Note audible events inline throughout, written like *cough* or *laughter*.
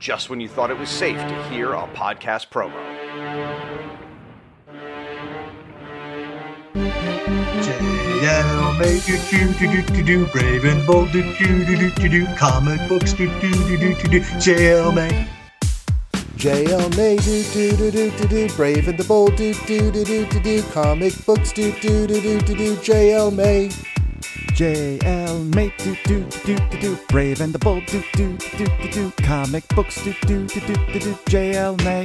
just when you thought it was safe to hear a podcast promo. JL May do do do do do Brave and bold do do do do do Comic books do do do do do do JL May JL May do do do do do Brave and the Bold do do do do do do Comic books do do do do do do JL May JL May do do do do do Brave and the Bold do do do do do Comic books do do do do do do JL May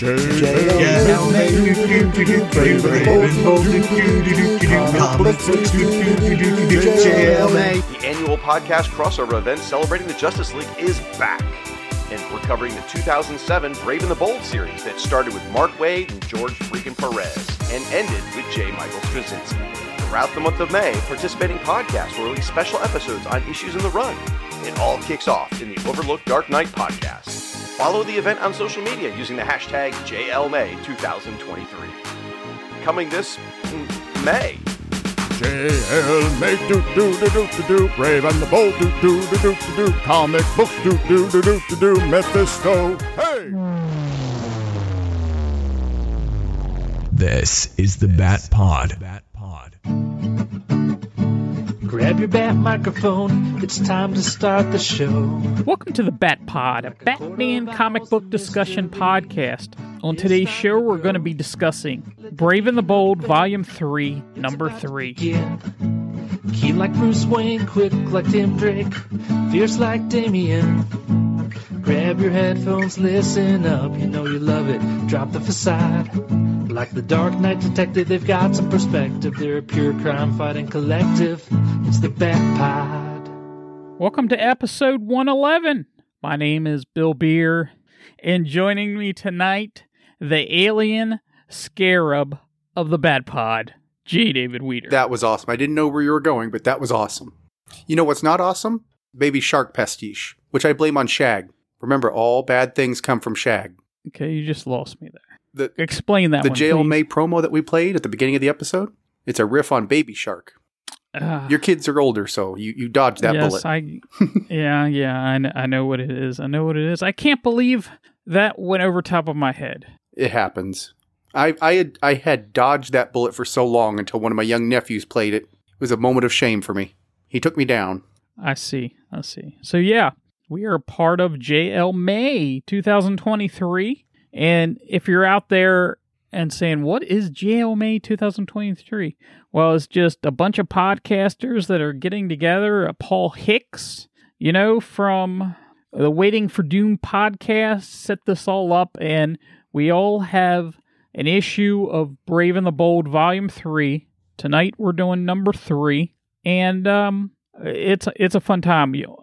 JL May do do do do Brave and bold do do do do do Comic books do do do do do JL May The annual podcast crossover event celebrating the Justice League is back. And we're covering the 2007 Brave and the Bold series that started with Mark Waid and George freaking Perez and ended with J. Michael Straczynski. Throughout the month of May, participating podcasts will release special episodes on issues in the run. It all kicks off in the Overlooked Dark Knight podcast. Follow the event on social media using the hashtag JLMay2023. Coming this mm, May. JL May do do do do do do Brave and the Bold do do do do do do Comic books do do do do do do Mephisto Hey! This is the Bat Pod. Grab your bat microphone. It's time to start the show. Welcome to the Bat Pod, a Batman comic book discussion podcast. On today's show, we're going to be discussing Brave and the Bold, Volume 3, Number 3. Yeah. Keen like Bruce Wayne, quick like Tim Drake, fierce like Damian. Grab your headphones, listen up. You know you love it. Drop the facade. Like the Dark Knight Detective, they've got some perspective. They're a pure crime fighting collective. It's the Bat Pod. Welcome to episode 111. My name is Bill Beer, and joining me tonight, the alien scarab of the Bat Pod, J. David Weeder. That was awesome. I didn't know where you were going, but that was awesome. You know what's not awesome? Baby shark pastiche, which I blame on Shag. Remember, all bad things come from Shag. okay, you just lost me there. The Explain that the one, JL please. May promo that we played at the beginning of the episode, it's a riff on Baby Shark. Your kids are older, so you, you dodged that yes, bullet. I, yeah, yeah, I, I know what it is. I know what it is. I can't believe that went over top of my head. It happens. I I had I had dodged that bullet for so long until one of my young nephews played it. It was a moment of shame for me. He took me down. I see. I see. So yeah, we are part of JL May 2023. And if you're out there and saying, "What is JL May 2023?" Well, it's just a bunch of podcasters that are getting together. Uh, Paul Hicks, you know, from the Waiting for Doom podcast, set this all up, and we all have an issue of Brave and the Bold, Volume Three. Tonight we're doing number three, and um, it's it's a fun time. You,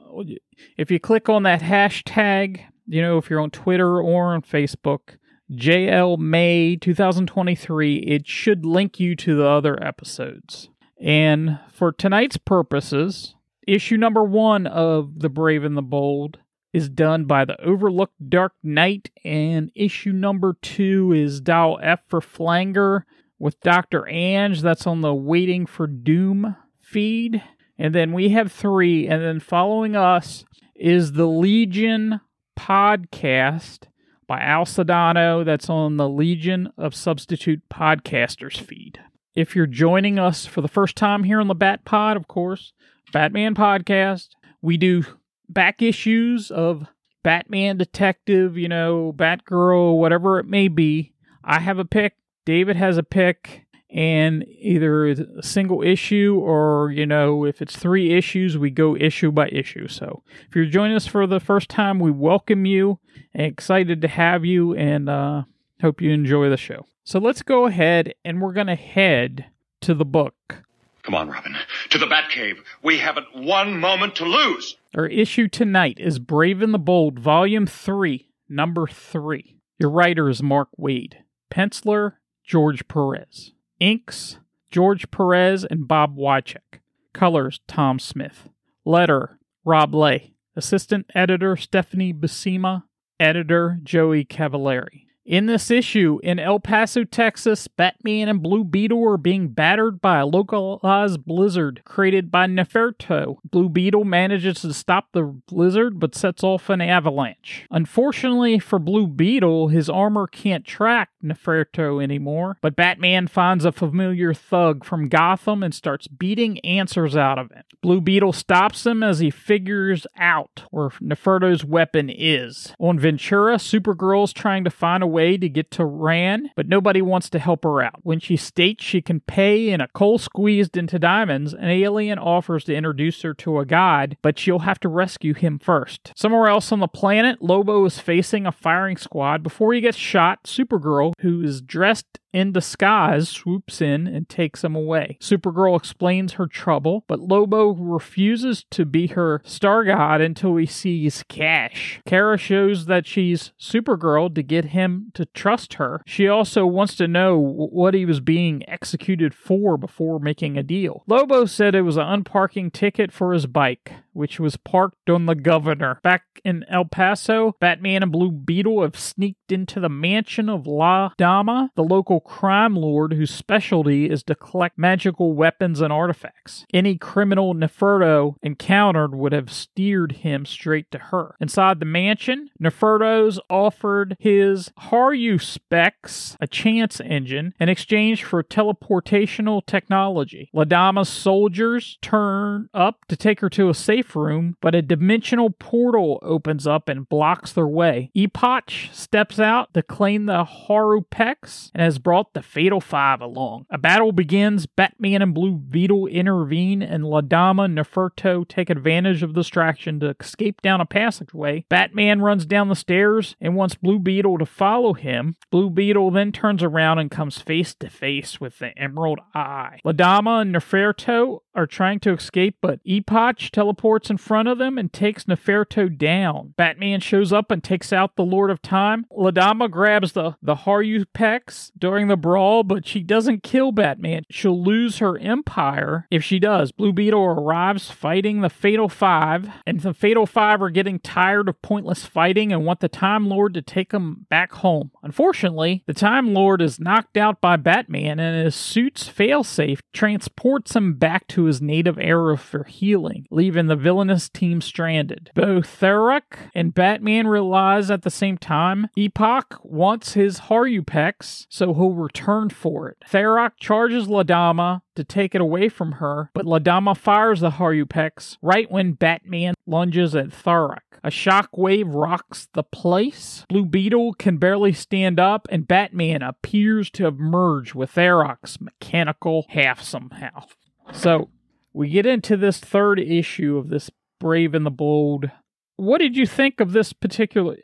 if you click on that hashtag, you know, if you're on Twitter or on Facebook, JL May 2023, it should link you to the other episodes. And for tonight's purposes, issue number one of The Brave and the Bold is done by the Overlooked Dark Knight, and issue number two is Dial F for Flanger with Dr. Ange. That's on the Waiting for Doom feed. And then we have three, and then following us is the Legion podcast by Al Sedano. That's on the Legion of Substitute Podcasters feed. If you're joining us for the first time here on the Bat Pod, of course, Batman podcast, we do back issues of Batman Detective, you know, Batgirl, whatever it may be. I have a pick, David has a pick, and either a single issue or, you know, if it's three issues, we go issue by issue. So if you're joining us for the first time, we welcome you and excited to have you and uh, hope you enjoy the show. So let's go ahead and we're going to head to the book. Come on, Robin. To the Batcave. We haven't one moment to lose. Our issue tonight is Brave and the Bold, Volume 3, Number 3. Your writer is Mark Waid. Penciler, George Perez. Inks, George Perez and Bob Wiacek. Colors, Tom Smith. Letter, Rob Leigh. Assistant editor, Stephanie Buscema. Editor, Joey Cavalieri. In this issue, in El Paso, Texas, Batman and Blue Beetle are being battered by a localized blizzard created by Neferto. Blue Beetle manages to stop the blizzard but sets off an avalanche. Unfortunately for Blue Beetle, his armor can't track Neferto anymore, but Batman finds a familiar thug from Gotham and starts beating answers out of him. Blue Beetle stops him as he figures out where Neferto's weapon is. On Ventura, Supergirl's trying to find a way to get to Rann, but nobody wants to help her out. When she states she can pay in a coal squeezed into diamonds, an alien offers to introduce her to a god, but she'll have to rescue him first. Somewhere else on the planet, Lobo is facing a firing squad. Before he gets shot, Supergirl, who is dressed in disguise, swoops in and takes him away. Supergirl explains her trouble, but Lobo refuses to be her star god until he sees cash. Kara shows that she's Supergirl to get him to trust her. She also wants to know what he was being executed for before making a deal. Lobo said it was an unparking ticket for his bike, which was parked on the governor. Back in El Paso, Batman and Blue Beetle have sneaked into the mansion of La Dama, the local crime lord whose specialty is to collect magical weapons and artifacts. Any criminal Neferto encountered would have steered him straight to her. Inside the mansion, Neferto's offered his Haruspex a chance engine in exchange for teleportational technology. La Dama's soldiers turn up to take her to a safe room, but a dimensional portal opens up and blocks their way. Epoch steps out to claim the Haruspex and has brought the Fatal Five along. A battle begins, Batman and Blue Beetle intervene, and Ladama and Neferto take advantage of the distraction to escape down a passageway. Batman runs down the stairs and wants Blue Beetle to follow him. Blue Beetle then turns around and comes face to face with the Emerald Eye. Ladama and Neferto are trying to escape, but Epoch teleports in front of them and takes Neferto down. Batman shows up and takes out the Lord of Time. Ladama grabs the, the Haruspex during the brawl, but she doesn't kill Batman. She'll lose her empire if she does. Blue Beetle arrives fighting the Fatal Five, and the Fatal Five are getting tired of pointless fighting and want the Time Lord to take them back home. Unfortunately, the Time Lord is knocked out by Batman, and his suit's failsafe transports him back to his native era for healing, leaving the villainous team stranded. Both Tharok and Batman realize at the same time Epoch wants his Haruspex, so he'll return for it. Tharok charges Ladama to take it away from her, but Ladama fires the Haruspex right when Batman lunges at Tharok. A shockwave rocks the place. Blue Beetle can barely stand up, and Batman appears to have merged with Tharok's mechanical half somehow. So, we get into this third issue of this Brave and the Bold. What did you think of this particular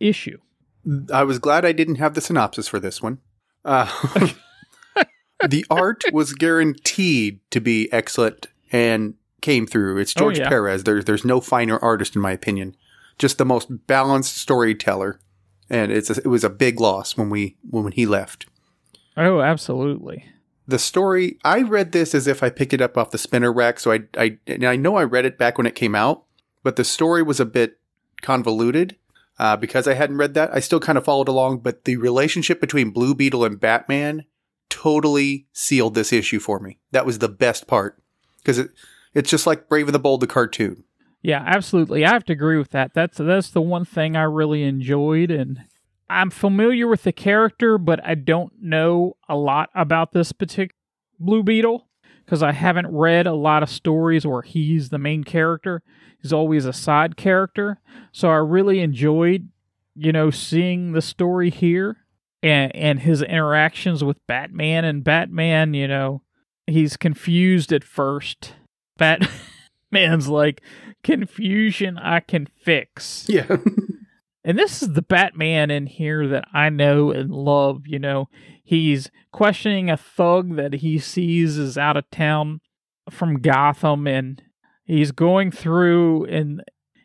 issue? I was glad I didn't have the synopsis for this one. Uh, *laughs* the art was guaranteed to be excellent and came through. It's Oh, George yeah. Perez. There, there's no finer artist, in my opinion. Just the most balanced storyteller, and it's a, it was a big loss when we when he left. Oh, absolutely. The story I read this as if I picked it up off the spinner rack, so I I I know I read it back when it came out, but the story was a bit convoluted. Uh, because I hadn't read that, I still kind of followed along, but the relationship between Blue Beetle and Batman totally sealed this issue for me. That was the best part because it it's just like Brave and the Bold, the cartoon. Yeah, absolutely. I have to agree with that. That's that's the one thing I really enjoyed and I'm familiar with the character, but I don't know a lot about this particular Blue Beetle because I haven't read a lot of stories where he's the main character. He's always a side character. So I really enjoyed, you know, seeing the story here and and his interactions with Batman and Batman, you know, he's confused at first. Batman's *laughs* like confusion I can fix. Yeah. *laughs* And this is the Batman in here that I know and love, you know. He's questioning a thug that he sees is out of town from Gotham and he's going through and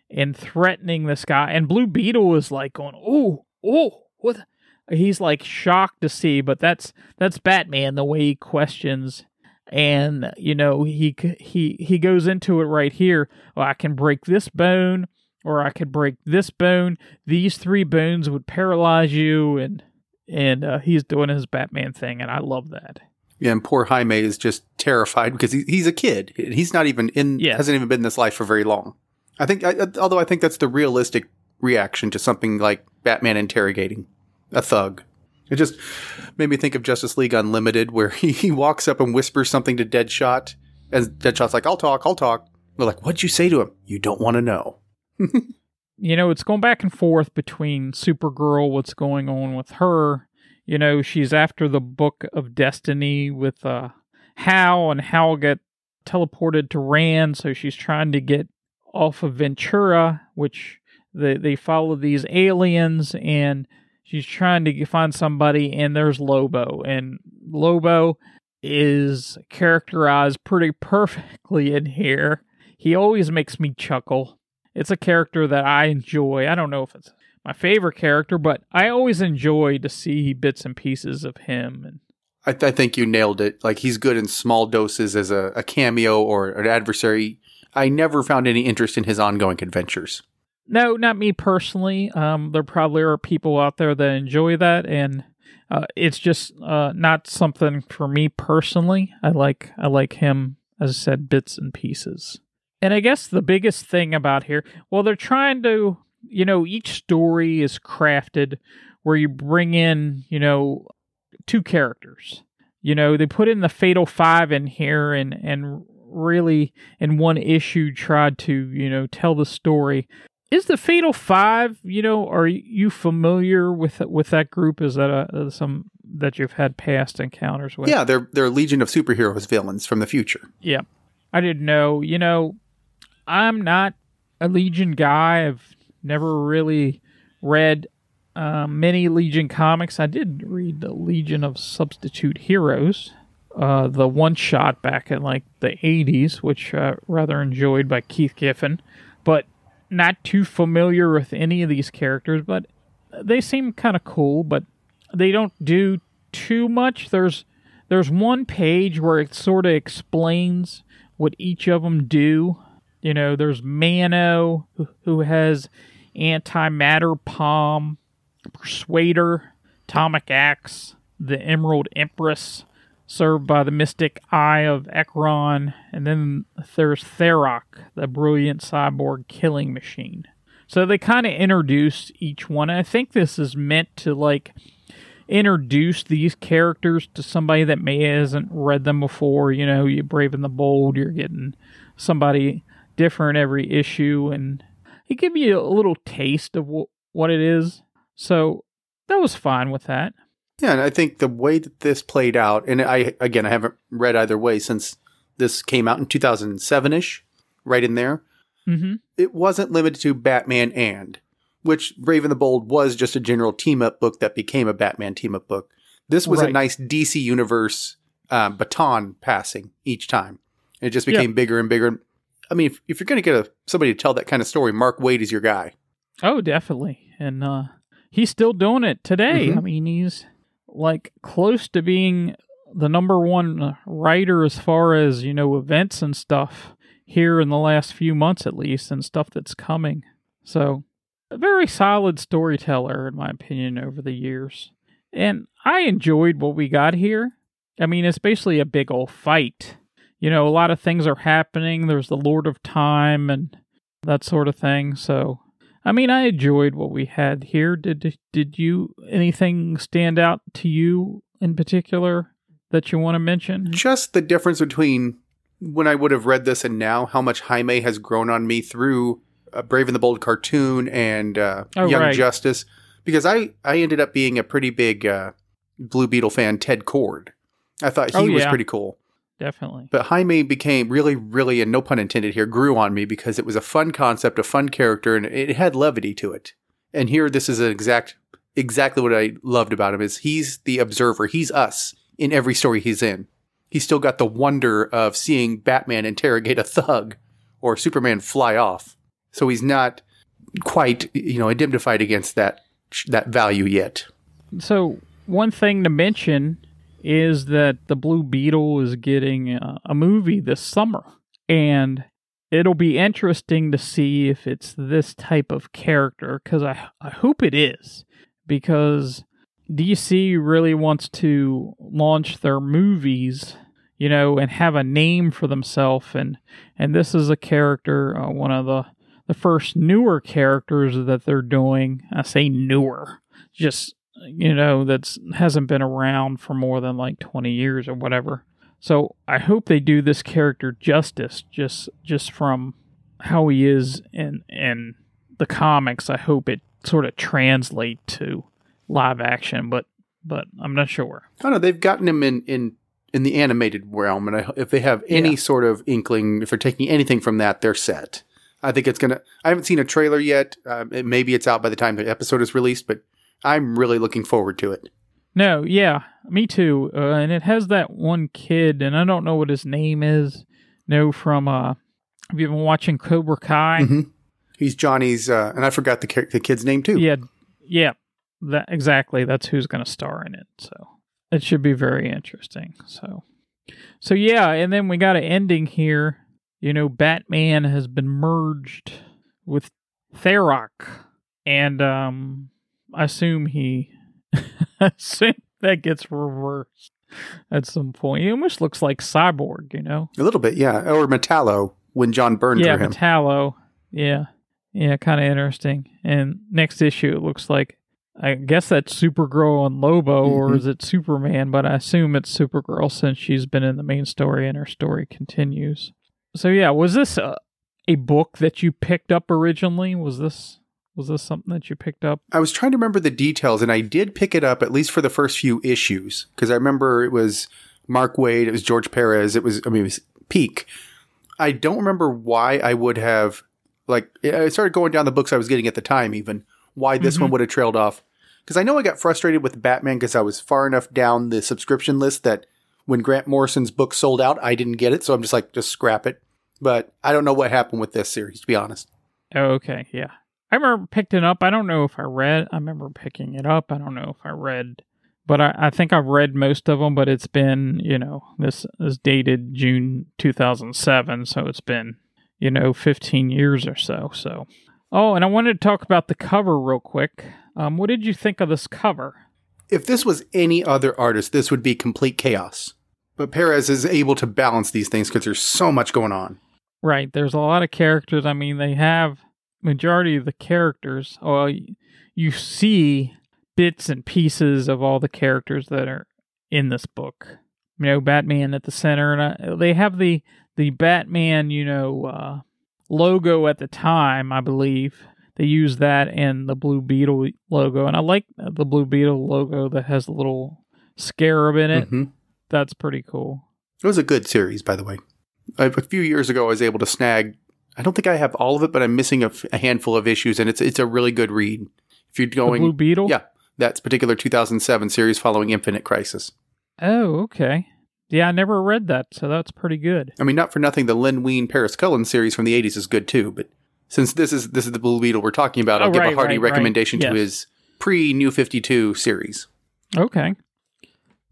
and threatening this guy and Blue Beetle is like going, "Oh, oh, what?" He's like shocked to see, but that's that's Batman the way he questions and you know, he he he goes into it right here. Well, I can break this bone or I could break this bone. These three bones would paralyze you, and and uh, he's doing his Batman thing, and I love that. Yeah, and poor Jaime is just terrified because he, he's a kid. He's not even in, Yeah. hasn't even been in this life for very long. I think, I, although I think that's the realistic reaction to something like Batman interrogating a thug. It just made me think of Justice League Unlimited, where *laughs* he, he walks up and whispers something to Deadshot, and Deadshot's like, "I'll talk, I'll talk." We're like, "What'd you say to him?" You don't want to know. You know, it's going back and forth between Supergirl, what's going on with her. You know, she's after the Book of Destiny with uh, Hal, and Hal get teleported to Rann, so she's trying to get off of Ventura, which they they follow these aliens, and she's trying to find somebody, and there's Lobo, and Lobo is characterized pretty perfectly in here. He always makes me chuckle. It's a character that I enjoy. I don't know if it's my favorite character, but I always enjoy to see bits and pieces of him. And I, I think you nailed it. Like he's good in small doses as a, a cameo or an adversary. I never found any interest in his ongoing adventures. no, not me personally. Um, there probably are people out there that enjoy that, and uh, it's just uh, not something for me personally. I like I like him, as I said, bits and pieces. And I guess the biggest thing about here, well, they're trying to, you know, each story is crafted where you bring in, you know, two characters. You know, they put in the Fatal Five in here and and really in one issue tried to, you know, tell the story. Is the Fatal Five, you know, are you familiar with with that group? Is that a, uh, some that you've had past encounters with? Yeah, they're they're legion of superheroes villains from the future. Yeah. I didn't know. You know, I'm not a Legion guy. I've never really read uh, many Legion comics. I did read the Legion of Substitute Heroes, uh, the one shot back in like the 80s, which I rather enjoyed by Keith Giffen, but not too familiar with any of these characters. But they seem kind of cool, but they don't do too much. There's there's one page where it sort of explains what each of them do. You know, there's Mano who, has antimatter palm, Persuader, Atomic Axe, the Emerald Empress, served by the mystic Eye of Ekron, and then there's Tharok, the brilliant cyborg killing machine. So they kind of introduce each one. I think this is meant to like introduce these characters to somebody that may hasn't read them before. You know, you Brave and the Bold, you're getting somebody different every issue, and it give you a little taste of wh- what it is. So that was fine with that. Yeah, and I think the way that this played out, and I again I haven't read either way since this came out in 2007 ish, right in there. Mm-hmm. It wasn't limited to Batman and, which Brave and the Bold was just a general team up book that became a Batman team up book. This was a nice DC universe um, baton passing each time. It just became bigger and bigger. I mean, if, if you're going to get a, somebody to tell that kind of story, Mark Waid is your guy. Oh, definitely. And uh he's still doing it today. Mhm. I mean, he's like close to being the number one uh, writer as far as, you know, events and stuff here in the last few months at least and stuff that's coming. So, a very solid storyteller in my opinion over the years. And I enjoyed what we got here. I mean, it's basically a big old fight. You know, a lot of things are happening. There's the Lord of Time and that sort of thing. So, I mean, I enjoyed what we had here. Did did you anything stand out to you in particular that you want to mention? just the difference between when I would have read this and now, how much Jaime has grown on me through uh, Brave and the Bold cartoon and uh, Oh, Young right. Justice, because I I ended up being a pretty big uh, Blue Beetle fan. Ted Kord, I thought he Oh, was pretty cool. Definitely. But Jaime became really, really, and no pun intended here, grew on me because it was a fun concept, a fun character, and it had levity to it. And here, this is an exact, exactly what I loved about him is he's the observer. He's us in every story he's in. He's still got the wonder of seeing Batman interrogate a thug or Superman fly off. So he's not quite, you know, indemnified against that that value yet. So one thing to mention is that the Blue Beetle is getting a, movie this summer, and it'll be interesting to see if it's this type of character because I I hope it is because DC really wants to launch their movies, you know, and have a name for themselves, and and this is a character, uh, one of the the first newer characters that they're doing. I say newer, just you know, that's hasn't been around for more than like twenty years or whatever. So I hope they do this character justice, just just from how he is in in the comics. I hope it sort of translate to live action, but but I'm not sure. I don't know. They've gotten him in in in the animated realm, and I, if they have any Yeah. sort of inkling, if they're taking anything from that, they're set. I think it's gonna. I haven't seen a trailer yet. Um, it, maybe it's out by the time the episode is released, but I'm really looking forward to it. No, yeah, me too. Uh, and it has that one kid, and I don't know what his name is. No, from uh, have you been watching Cobra Kai? Mhm. He's Johnny's, uh, and I forgot the the kid's name too. Yeah, yeah, that exactly. That's who's going to star in it. So it should be very interesting. So, so yeah, and then we got an ending here. You know, Batman has been merged with Tharok, and um, I assume he, *laughs* I assume that gets reversed at some point. He almost looks like Cyborg, you know. A little bit, yeah. Or Metallo when John burned yeah, through him. Metallo. Yeah, yeah, kind of interesting. And next issue, it looks like I guess that's Supergirl and Lobo, or Mhm. is it Superman? But I assume it's Supergirl since she's been in the main story and her story continues. So yeah, was this a, a book that you picked up originally? Was this was this something that you picked up? I was trying to remember the details, and I did pick it up at least for the first few issues because I remember it was Mark Waid, it was George Perez, it was I mean it was Peak. I don't remember why I would have like I started going down the books I was getting at the time, even why this one mm-hmm. would have trailed off. Because I know I got frustrated with Batman because I was far enough down the subscription list that when Grant Morrison's book sold out, I didn't get it, so I'm just like just scrap it. But I don't know what happened with this series, to be honest. Oh, okay, yeah. I remember picking it up. I don't know if I read. I remember picking it up. I don't know if I read, but I, I think I've read most of them. But it's been, you know, this is dated June 2007, so it's been, you know, 15 years or so. So, oh, and I wanted to talk about the cover real quick. Um, what did you think of this cover? if this was any other artist, this would be complete chaos. But Perez is able to balance these things because there's so much going on. Right. There's a lot of characters. I mean, they have majority of the characters. Well, you see bits and pieces of all the characters that are in this book. You know, Batman at the center, and I, they have the the Batman, you know, uh, logo at the time. I believe they use that and the Blue Beetle logo, and I like the Blue Beetle logo that has a little scarab in it. Mhm. That's pretty cool. It was a good series, by the way. A few years ago, I was able to snag. I don't think I have all of it, but I'm missing a, f- a handful of issues, and it's it's a really good read. If you're The going, Blue Beetle. yeah, that's particular 2007 series following Infinite Crisis. Oh, okay. Yeah, I never read that, so that's pretty good. I mean, not for nothing, the Len Wein Paris Cullins series from the 80s is good too. But since this is this is the Blue Beetle we're talking about, oh, I'll Oh, give right, a hearty right, right. recommendation to his pre New 52 series. Okay.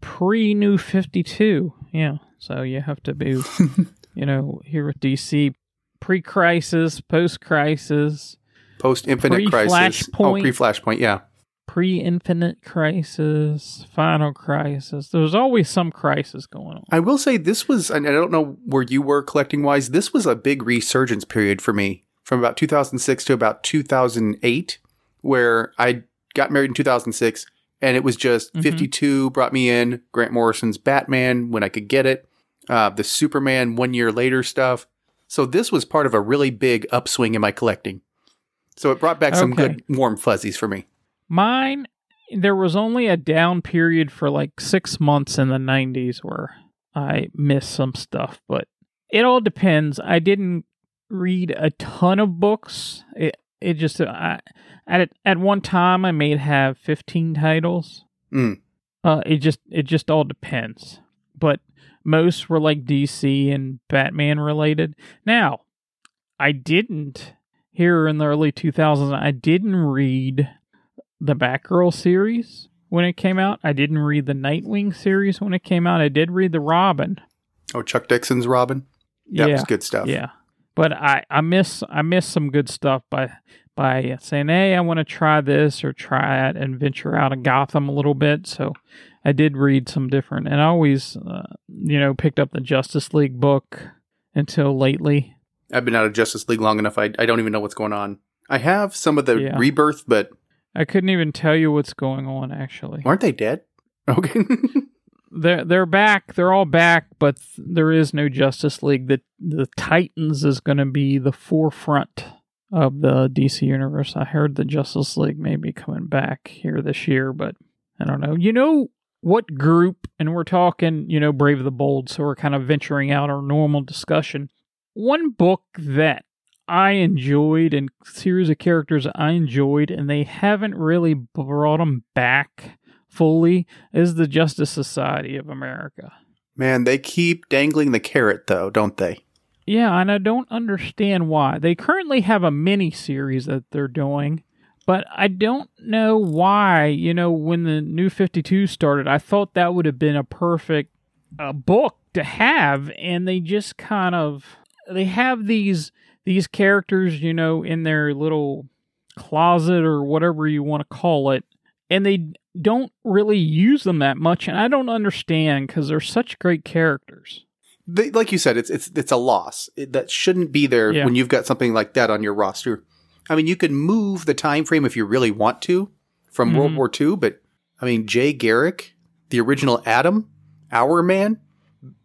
Pre New 52. Yeah. So you have to be, *laughs* you know, here with DC pre crisis, post crisis, Post Infinite Crisis. Oh, Pre-Flashpoint. pre Flashpoint, yeah. pre infinite crisis, final crisis. There's always some crisis going on. I will say this was, and I don't know where you were collecting wise, this was a big resurgence period for me from about 2006 to about 2008, where I got married in 2006 and it was just Mhm. 52 brought me in, Grant Morrison's Batman when I could get it, uh, the Superman one year later stuff. So this was part of a really big upswing in my collecting. So it brought back some Okay. good warm fuzzies for me. Mine, there was only a down period for like six months in the 90s where I missed some stuff, but it all depends. I didn't read a ton of books. It it just I, at at one time I may have 15 titles. Mm. Uh, it just it just all depends. But most were like DC and Batman related. Now, I didn't here in the early 2000s. I didn't read the Batgirl series when it came out. I didn't read the Nightwing series when it came out. I did read the Robin. Oh, Chuck Dixon's Robin? That yeah, was good stuff. yeah. But I I miss I miss some good stuff by by saying, "Hey, I want to try this or try it and venture out of Gotham a little bit." So I did read some different, and I always, uh, you know, picked up the Justice League book until lately. I've been out of Justice League long enough. I, I don't even know what's going on. I have some of the Yeah. rebirth, but I couldn't even tell you what's going on actually. aren't they dead? Okay. *laughs* They're they're back. They're all back, but th- there is no Justice League. The the Titans is going to be the forefront of the DC universe. I heard the Justice League may be coming back here this year, but I don't know. You know what group? And we're talking, you know, Brave the Bold. So we're kind of venturing out our normal discussion. One book that I enjoyed and series of characters I enjoyed, and they haven't really brought them back fully is the Justice Society of America. Man, they keep dangling the carrot, though, don't they? Yeah, and I don't understand why. They currently have a mini series that they're doing, but I don't know why. You know, when the new 52 started, I thought that would have been a perfect uh, book to have, and they just kind of they have these these characters, you know, in their little closet or whatever you want to call it, and they don't really use them that much, and I don't understand because they're such great characters. They, like you said, it's it's it's a loss It- that shouldn't be there Yeah. when you've got something like that on your roster. I mean, you can move the time frame if you really want to from World Mhm. War II, but I mean, Jay Garrick, the original Atom, Hourman,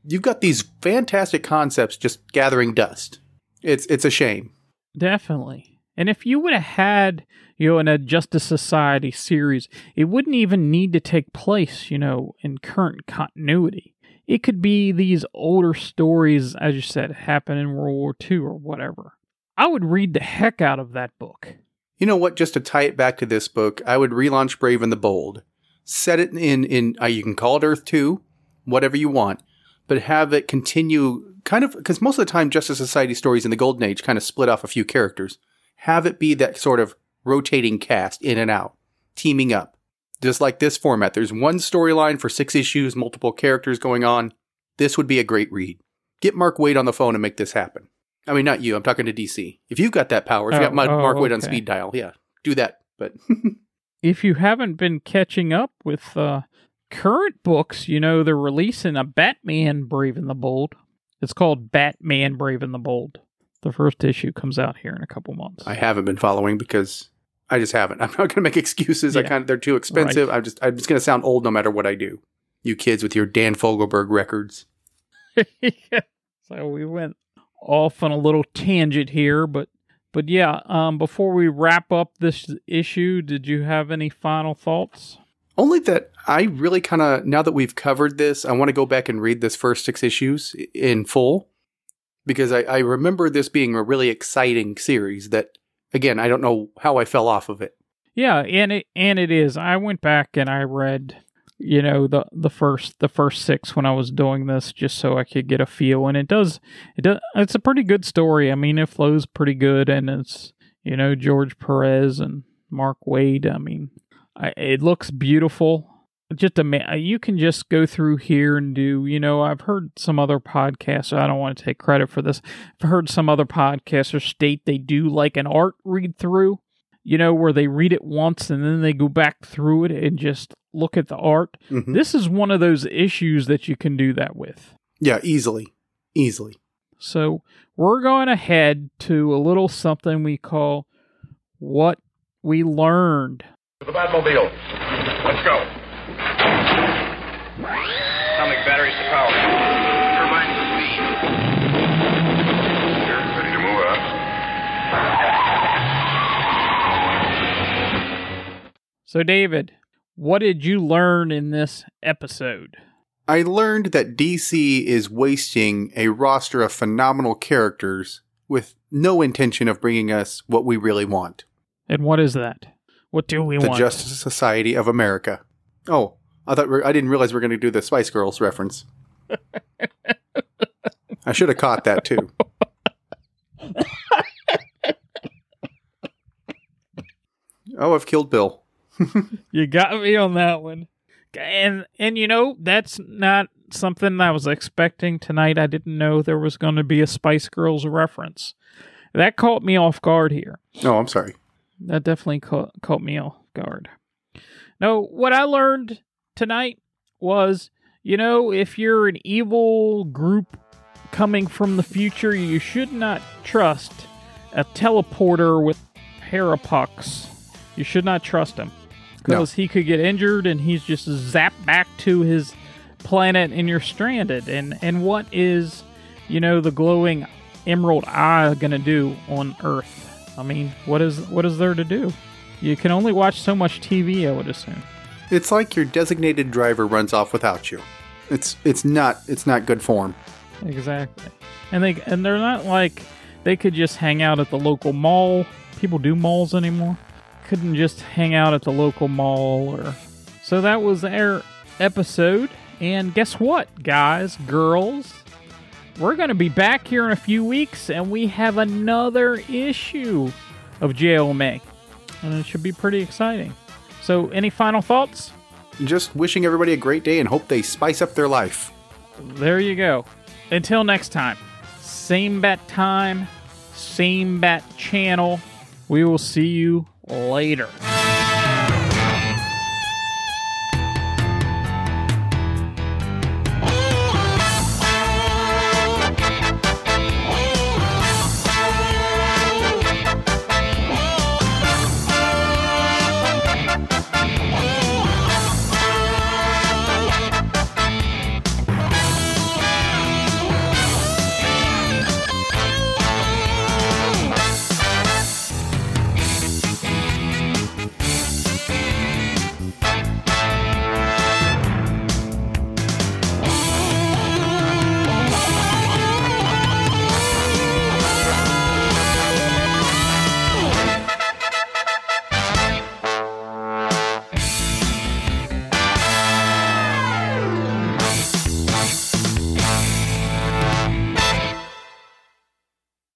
you've got these fantastic concepts just gathering dust. It's it's a shame. Definitely. And if you would have had, you know, in a Justice Society series, it wouldn't even need to take place, you know, in current continuity. It could be these older stories, as you said, happen in World War II or whatever. I would read the heck out of that book. You know what? Just to tie it back to this book, I would relaunch Brave and the Bold. Set it in in uh, you can call it Earth Two, whatever you want, but have it continue kind of because most of the time Justice Society stories in the Golden Age kind of split off a few characters. Have it be that sort of rotating cast in and out, teaming up, just like this format. There's one storyline for six issues, multiple characters going on. This would be a great read. Get Mark Waid on the phone and make this happen. I mean, not you. I'm talking to DC. If you've got that power, if you Oh, got Mark, oh, Mark Waid on speed dial, yeah, do that. But *laughs* If you haven't been catching up with uh, current books, you know, they're releasing a Batman Brave and the Bold. It's called Batman Brave and the Bold. The first issue comes out here in a couple months. I haven't been following because I just haven't. *laughs* I'm not going to make excuses. I kind of they're too expensive. Right. I'm just I'm just going to sound old no matter what I do. You kids with your Dan Fogelberg records. yeah. *laughs* so we went off on a little tangent here, but but yeah, um, before we wrap up this issue, did you have any final thoughts? Only that I really kind of now that we've covered this, I want to go back and read this first six issues in full because I, I remember this being a really exciting series. That again, I don't know how I fell off of it. Yeah, and it and it is. I went back and I read, you know, the the first the first six when I was doing this, just so I could get a feel. And it does it does it's a pretty good story. I mean, it flows pretty good, and it's you know George Perez and Mark Waid. I mean, I, it looks beautiful. Just a you can just go through here and do. You know, I've heard some other podcasts. I don't want to take credit for this. I've heard some other podcasters state they do like an art read through you know, where they read it once and then they go back through it and just look at the art. Mhm. This is one of those issues that you can do that with. Yeah, easily, easily. So we're going ahead to a little something we call what we learned. The Batmobile. Let's go. Atomic batteries to power. So, David, what did you learn in this episode? I learned that DC is wasting a roster of phenomenal characters with no intention of bringing us what we really want And what is that? What do we the want? The Justice Society of America. Oh, I thought we I didn't realize we are going to do the Spice Girls reference. I should have caught that too. *laughs* oh, I've killed Bill. *laughs* You got me on that one. And and you know, that's not something I was expecting tonight. I didn't know there was going to be a Spice Girls reference. That caught me off guard here. Oh, I'm sorry. that definitely caught, caught me off guard. No, what I learned tonight was, you know, if you're an evil group coming from the future, you should not trust a teleporter with parapucks. You should not trust him because he could get injured and he's just zapped back to his planet and you're stranded. And and what is, you know, the glowing emerald eye gonna do on Earth? I mean, what is what is there to do? You can only watch so much TV, I would assume. It's like your designated driver runs off without you. It's it's not it's not good form. Exactly. And they and they're not like they could just hang out at the local mall. People do malls anymore. Couldn't just hang out at the local mall or So that was our episode. And guess what, guys, girls? We're going to be back here in a few weeks and we have another issue of JLMA. And it should be pretty exciting. So, any final thoughts? Just wishing everybody a great day and hope they spice up their life. There you go. Until next time, same bat time, same bat channel. We will see you later.